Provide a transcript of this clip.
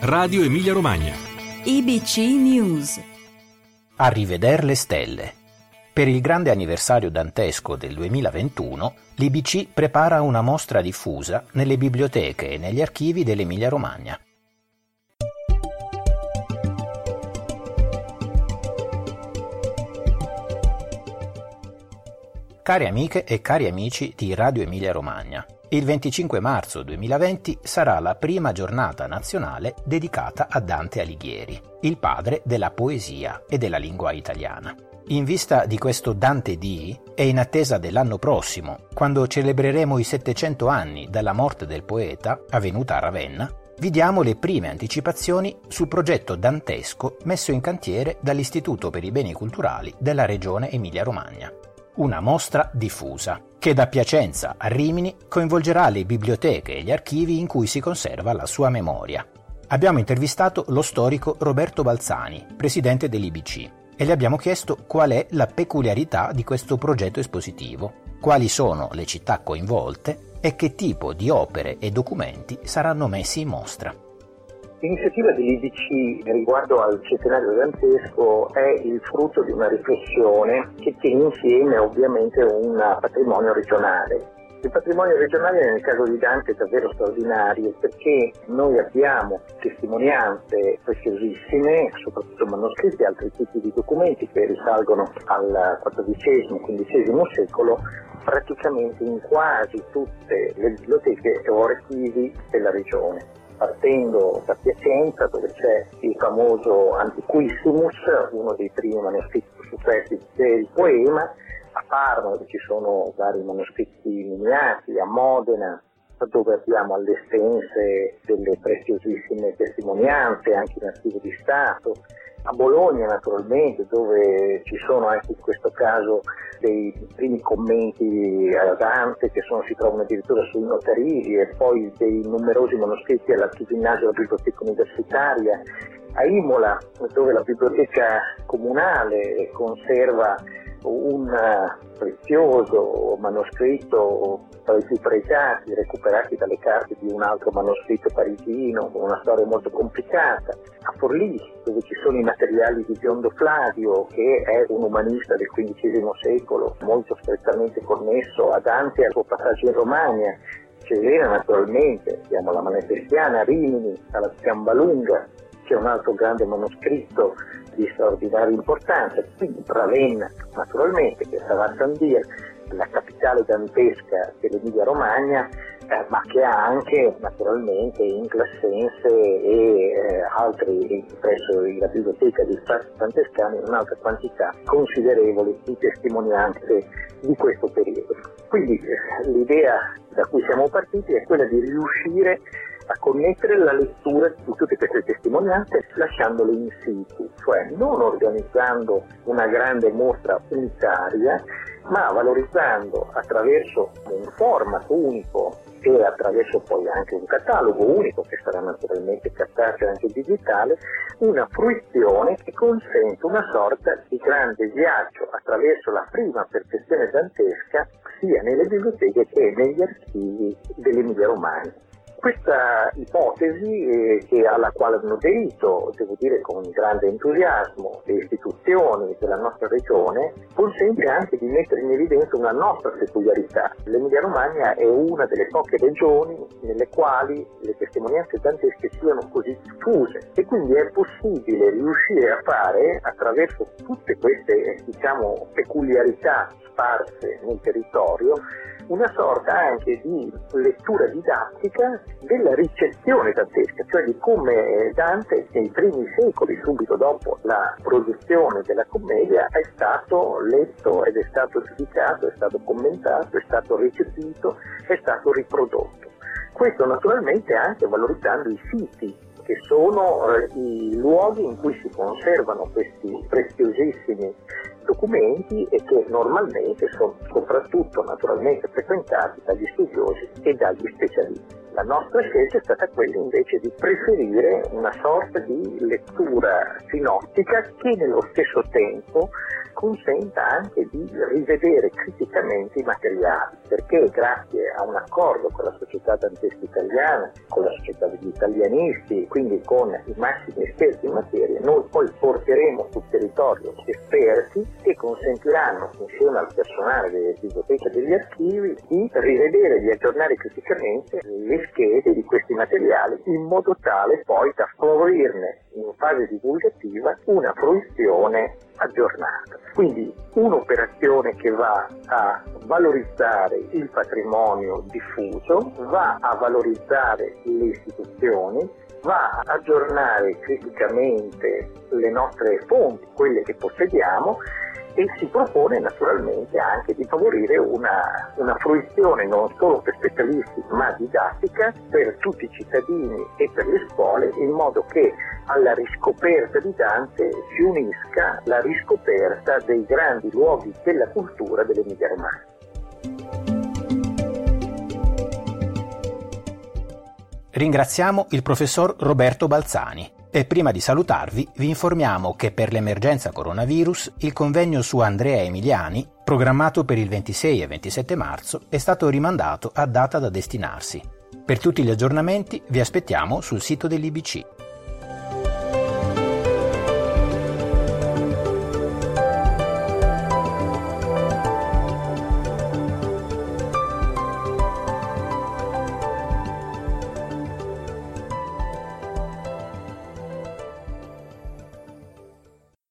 Radio Emilia Romagna. IBC News. A riveder le stelle. Per il grande anniversario dantesco del 2021, l'IBC prepara una mostra diffusa nelle biblioteche e negli archivi dell'Emilia Romagna. Cari amiche e cari amici di Radio Emilia Romagna, il 25 marzo 2020 sarà la prima giornata nazionale dedicata a Dante Alighieri, il padre della poesia e della lingua italiana. In vista di questo Dante D e in attesa dell'anno prossimo, quando celebreremo i 700 anni dalla morte del poeta, avvenuta a Ravenna, vi diamo le prime anticipazioni sul progetto dantesco messo in cantiere dall'Istituto per i Beni Culturali della Regione Emilia-Romagna una mostra diffusa, che da Piacenza a Rimini coinvolgerà le biblioteche e gli archivi in cui si conserva la sua memoria. Abbiamo intervistato lo storico Roberto Balzani, presidente dell'IBC, e le abbiamo chiesto qual è la peculiarità di questo progetto espositivo, quali sono le città coinvolte e che tipo di opere e documenti saranno messi in mostra. L'iniziativa dell'IDC riguardo al centenario dantesco è il frutto di una riflessione che tiene insieme ovviamente un patrimonio regionale. Il patrimonio regionale nel caso di Dante è davvero straordinario perché noi abbiamo testimonianze preziosissime, soprattutto manoscritti e altri tipi di documenti che risalgono al XIV-XV secolo, praticamente in quasi tutte le biblioteche o archivi della regione partendo da Piacenza dove c'è il famoso Antiquissimus, uno dei primi manoscritti superstiti del poema, a Parma dove ci sono vari manoscritti miniati, a Modena dove abbiamo alle estense delle preziosissime testimonianze anche in archivo di Stato, a Bologna naturalmente dove ci sono anche in questo caso dei primi commenti a Dante che sono, si trovano addirittura sui notarini e poi dei numerosi manoscritti all'archivinaggio della biblioteca universitaria, a Imola dove la biblioteca comunale conserva un prezioso manoscritto tra i più pregiati, recuperati dalle carte di un altro manoscritto parigino, con una storia molto complicata. A Forlì, dove ci sono i materiali di Biondo Flavio, che è un umanista del XV secolo, molto strettamente connesso a Dante e al suo passaggio in Romagna. Cesena naturalmente, abbiamo la Manifestiana, Rimini, alla Sciambalunga, c'è un altro grande manoscritto di straordinaria importanza, quindi Ravenna naturalmente, che sarà Sandia, la capitale dantesca dell'Emilia Romagna, eh, ma che ha anche naturalmente in Classense e eh, altri presso la biblioteca di Stati Dantescani un'altra quantità considerevole di testimonianze di questo periodo. Quindi eh, l'idea da cui siamo partiti è quella di riuscire a connettere la lettura di tutte queste testimonianze lasciandole in situ, cioè non organizzando una grande mostra unitaria, ma valorizzando attraverso un format unico e attraverso poi anche un catalogo unico che sarà naturalmente cartaceo anche digitale, una fruizione che consente una sorta di grande viaggio attraverso la prima perfezione dantesca sia nelle biblioteche che negli archivi dell'Emilia Romagna. Questa ipotesi, eh, alla quale hanno aderito, devo dire con grande entusiasmo, le istituzioni della nostra regione, consente anche di mettere in evidenza una nostra peculiarità. L'Emilia Romagna è una delle poche regioni nelle quali le testimonianze dantesche siano così diffuse e quindi è possibile riuscire a fare, attraverso tutte queste diciamo, peculiarità sparse nel territorio, una sorta anche di lettura didattica della ricezione dantesca, cioè di come Dante nei primi secoli, subito dopo la produzione della commedia, è stato letto ed è stato giudicato, è stato commentato, è stato recepito, è stato riprodotto. Questo naturalmente anche valorizzando i siti che sono eh, i luoghi in cui si conservano questi preziosissimi documenti e che normalmente sono soprattutto naturalmente frequentati dagli studiosi e dagli specialisti. La nostra scelta è stata quella invece di preferire una sorta di lettura sinottica che nello stesso tempo consenta anche di rivedere criticamente i materiali. perché grazie a un accordo con la società dantesca italiana, con la società degli italianisti, quindi con i massimi esperti in materia, noi poi porteremo sul territorio esperti che consentiranno insieme al personale delle biblioteche e degli archivi di rivedere e di aggiornare criticamente le schede di questi materiali in modo tale poi da favorirne in fase divulgativa una fruizione aggiornata. Quindi un'operazione che va a valorizzare il patrimonio diffuso, va a valorizzare le istituzioni, va a aggiornare criticamente le nostre fonti, quelle che possediamo e si propone naturalmente anche di favorire una, una, fruizione non solo per specialisti ma didattica per tutti i cittadini e per le scuole in modo che alla riscoperta di Dante si unisca la riscoperta dei grandi luoghi della cultura dell'Emilia Romagna. Ringraziamo il professor Roberto Balzani. E prima di salutarvi vi informiamo che per l'emergenza coronavirus il convegno su Andrea Emiliani, programmato per il 26 e 27 marzo, è stato rimandato a data da destinarsi. Per tutti gli aggiornamenti vi aspettiamo sul sito dell'IBC